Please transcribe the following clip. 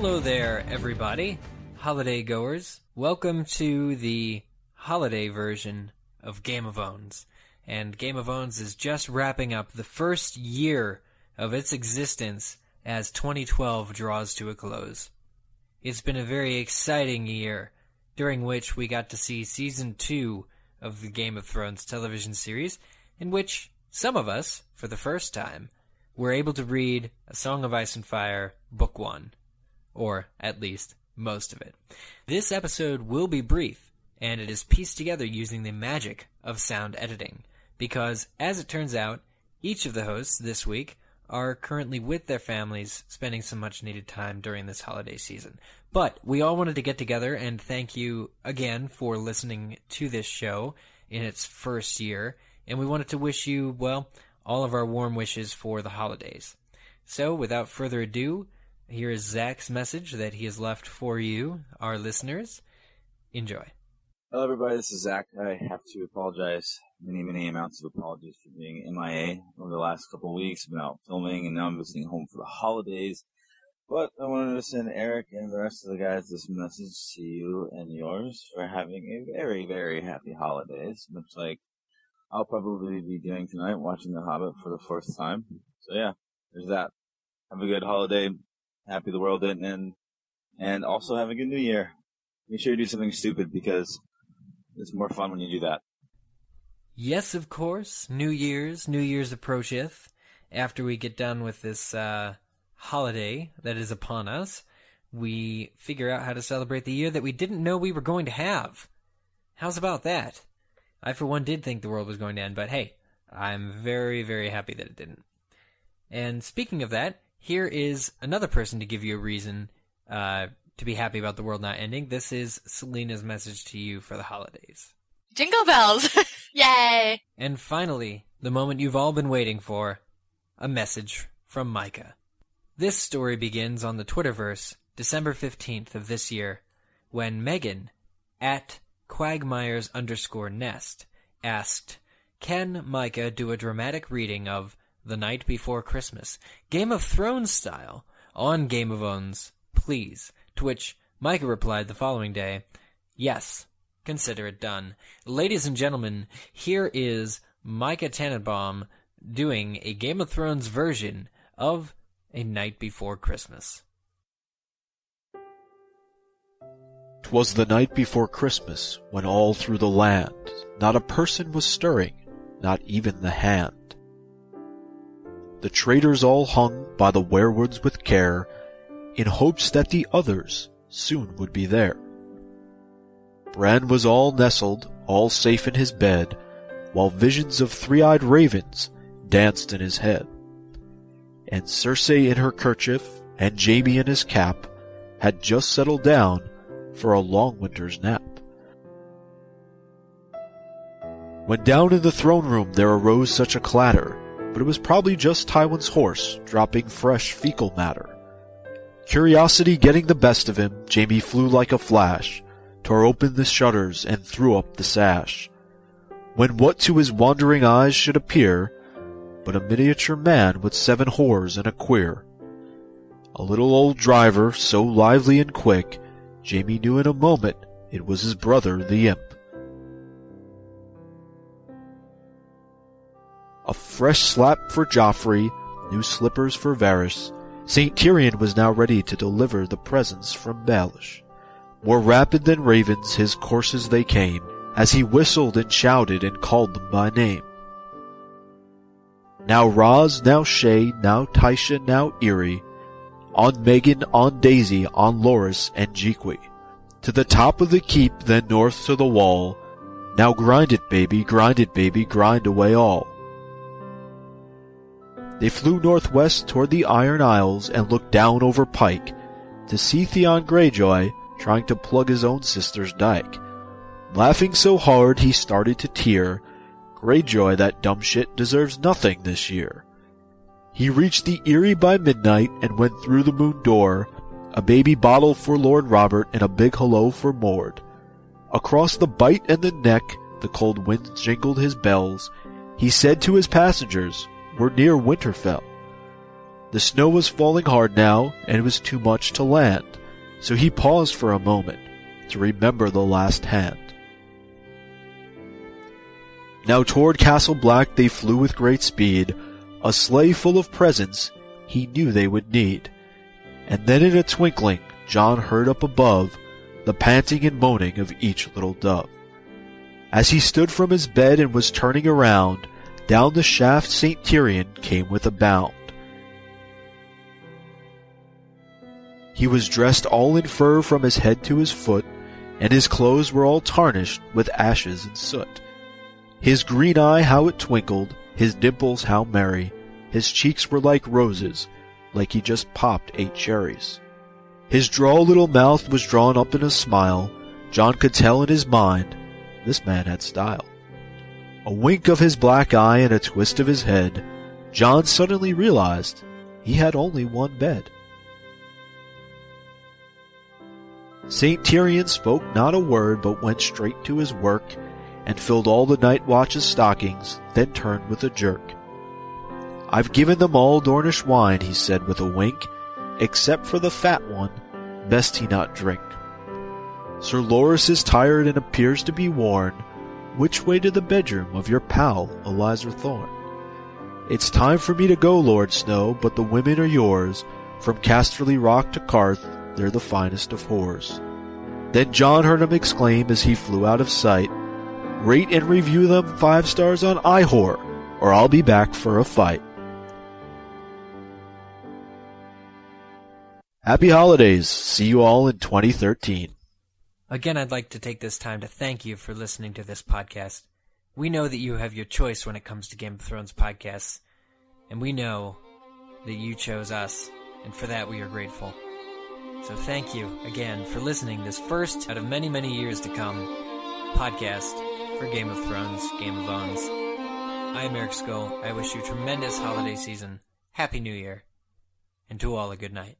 Hello there, everybody, holiday goers. Welcome to the holiday version of Game of Owns. And Game of Owns is just wrapping up the first year of its existence as 2012 draws to a close. It's been a very exciting year, during which we got to see season two of the Game of Thrones television series, in which some of us, for the first time, were able to read A Song of Ice and Fire, Book One. Or, at least, most of it. This episode will be brief, and it is pieced together using the magic of sound editing. Because, as it turns out, each of the hosts this week are currently with their families, spending some much needed time during this holiday season. But we all wanted to get together and thank you again for listening to this show in its first year, and we wanted to wish you, well, all of our warm wishes for the holidays. So, without further ado, here is Zach's message that he has left for you, our listeners. Enjoy. Hello, everybody. This is Zach. I have to apologize. Many, many amounts of apologies for being MIA over the last couple of weeks. I've been out filming, and now I'm visiting home for the holidays. But I wanted to send Eric and the rest of the guys this message to you and yours for having a very, very happy holidays. Much like I'll probably be doing tonight, watching The Hobbit for the fourth time. So yeah, there's that. Have a good holiday. Happy the world didn't end. And also have a good new year. Make sure you do something stupid because it's more fun when you do that. Yes, of course. New Year's, New Year's approacheth. After we get done with this uh, holiday that is upon us, we figure out how to celebrate the year that we didn't know we were going to have. How's about that? I, for one, did think the world was going to end, but hey, I'm very, very happy that it didn't. And speaking of that, here is another person to give you a reason uh, to be happy about the world not ending. This is Selena's message to you for the holidays. Jingle bells! Yay! And finally, the moment you've all been waiting for a message from Micah. This story begins on the Twitterverse, December 15th of this year, when Megan, at Quagmires underscore nest, asked, Can Micah do a dramatic reading of The Night Before Christmas, Game of Thrones style, on Game of Owns, please? To which Micah replied the following day, Yes, consider it done. Ladies and gentlemen, here is Micah Tannenbaum doing a Game of Thrones version of A Night Before Christmas. 'Twas the night before Christmas, when all through the land not a person was stirring, not even the hand. The traitors all hung by the weirwoods with care, in hopes that the others soon would be there. Bran was all nestled, all safe in his bed, while visions of three-eyed ravens danced in his head. And Cersei in her kerchief, and Jaime in his cap, had just settled down for a long winter's nap. When down in the throne room there arose such a clatter, but it was probably just Tywin's horse dropping fresh fecal matter. Curiosity getting the best of him, Jaime flew like a flash, tore open the shutters and threw up the sash. When what to his wandering eyes should appear, but a miniature man with seven whores and a queer. A little old driver, so lively and quick, Jaime knew in a moment it was his brother, the imp. A fresh slap for Joffrey, new slippers for Varys. St. Tyrion was now ready to deliver the presents from Baelish. More rapid than ravens his courses they came, as he whistled and shouted and called them by name. Now Ros, now Shae, now Tysha, now Irri, on Megan, on Daisy, on Loras and Jhiqui. To the top of the keep, then north to the wall. Now grind it, baby, grind it, baby, grind away all. They flew northwest toward the Iron Isles and looked down over Pike to see Theon Greyjoy trying to plug his own sister's dike. Laughing so hard he started to tear. Greyjoy, that dumb shit, deserves nothing this year. He reached the Eyrie by midnight and went through the moon door, a baby bottle for Lord Robert and a big hello for Mord. Across the bite and the neck, the cold wind jingled his bells. He said to his passengers, We're near Winterfell. The snow was falling hard now, and it was too much to land, so he paused for a moment to remember the last hand. Now toward Castle Black they flew with great speed, a sleigh full of presents he knew they would need. And then in a twinkling Jon heard up above the panting and moaning of each little dove. As he stood from his bed and was turning around, down the shaft St. Tyrion came with a bound. He was dressed all in fur from his head to his foot, and his clothes were all tarnished with ashes and soot. His green eye how it twinkled, his dimples how merry, his cheeks were like roses, like he just popped eight cherries. His droll little mouth was drawn up in a smile, Jon could tell in his mind, this man had style. A wink of his black eye and a twist of his head, Jon suddenly realized he had only one bed. St. Tyrion spoke not a word, but went straight to his work, and filled all the night watch's stockings, then turned with a jerk. I've given them all Dornish wine, he said with a wink, except for the fat one, best he not drink. Sir Loras is tired and appears to be worn. Which way to the bedroom of your pal, Alliser Thorne? It's time for me to go, Lord Snow, but the women are yours. From Casterly Rock to Qarth, they're the finest of whores. Then Jon heard him exclaim as he flew out of sight, Rate and review them five stars on iHor, or I'll be back for a fight. Happy holidays. See you all in 2013. Again, I'd like to take this time to thank you for listening to this podcast. We know that you have your choice when it comes to Game of Thrones podcasts, and we know that you chose us, and for that we are grateful. So thank you again for listening this first out of many, many years to come podcast for Game of Thrones, Game of Owns. I am Eric Skull. I wish you a tremendous holiday season, Happy New Year, and to all a good night.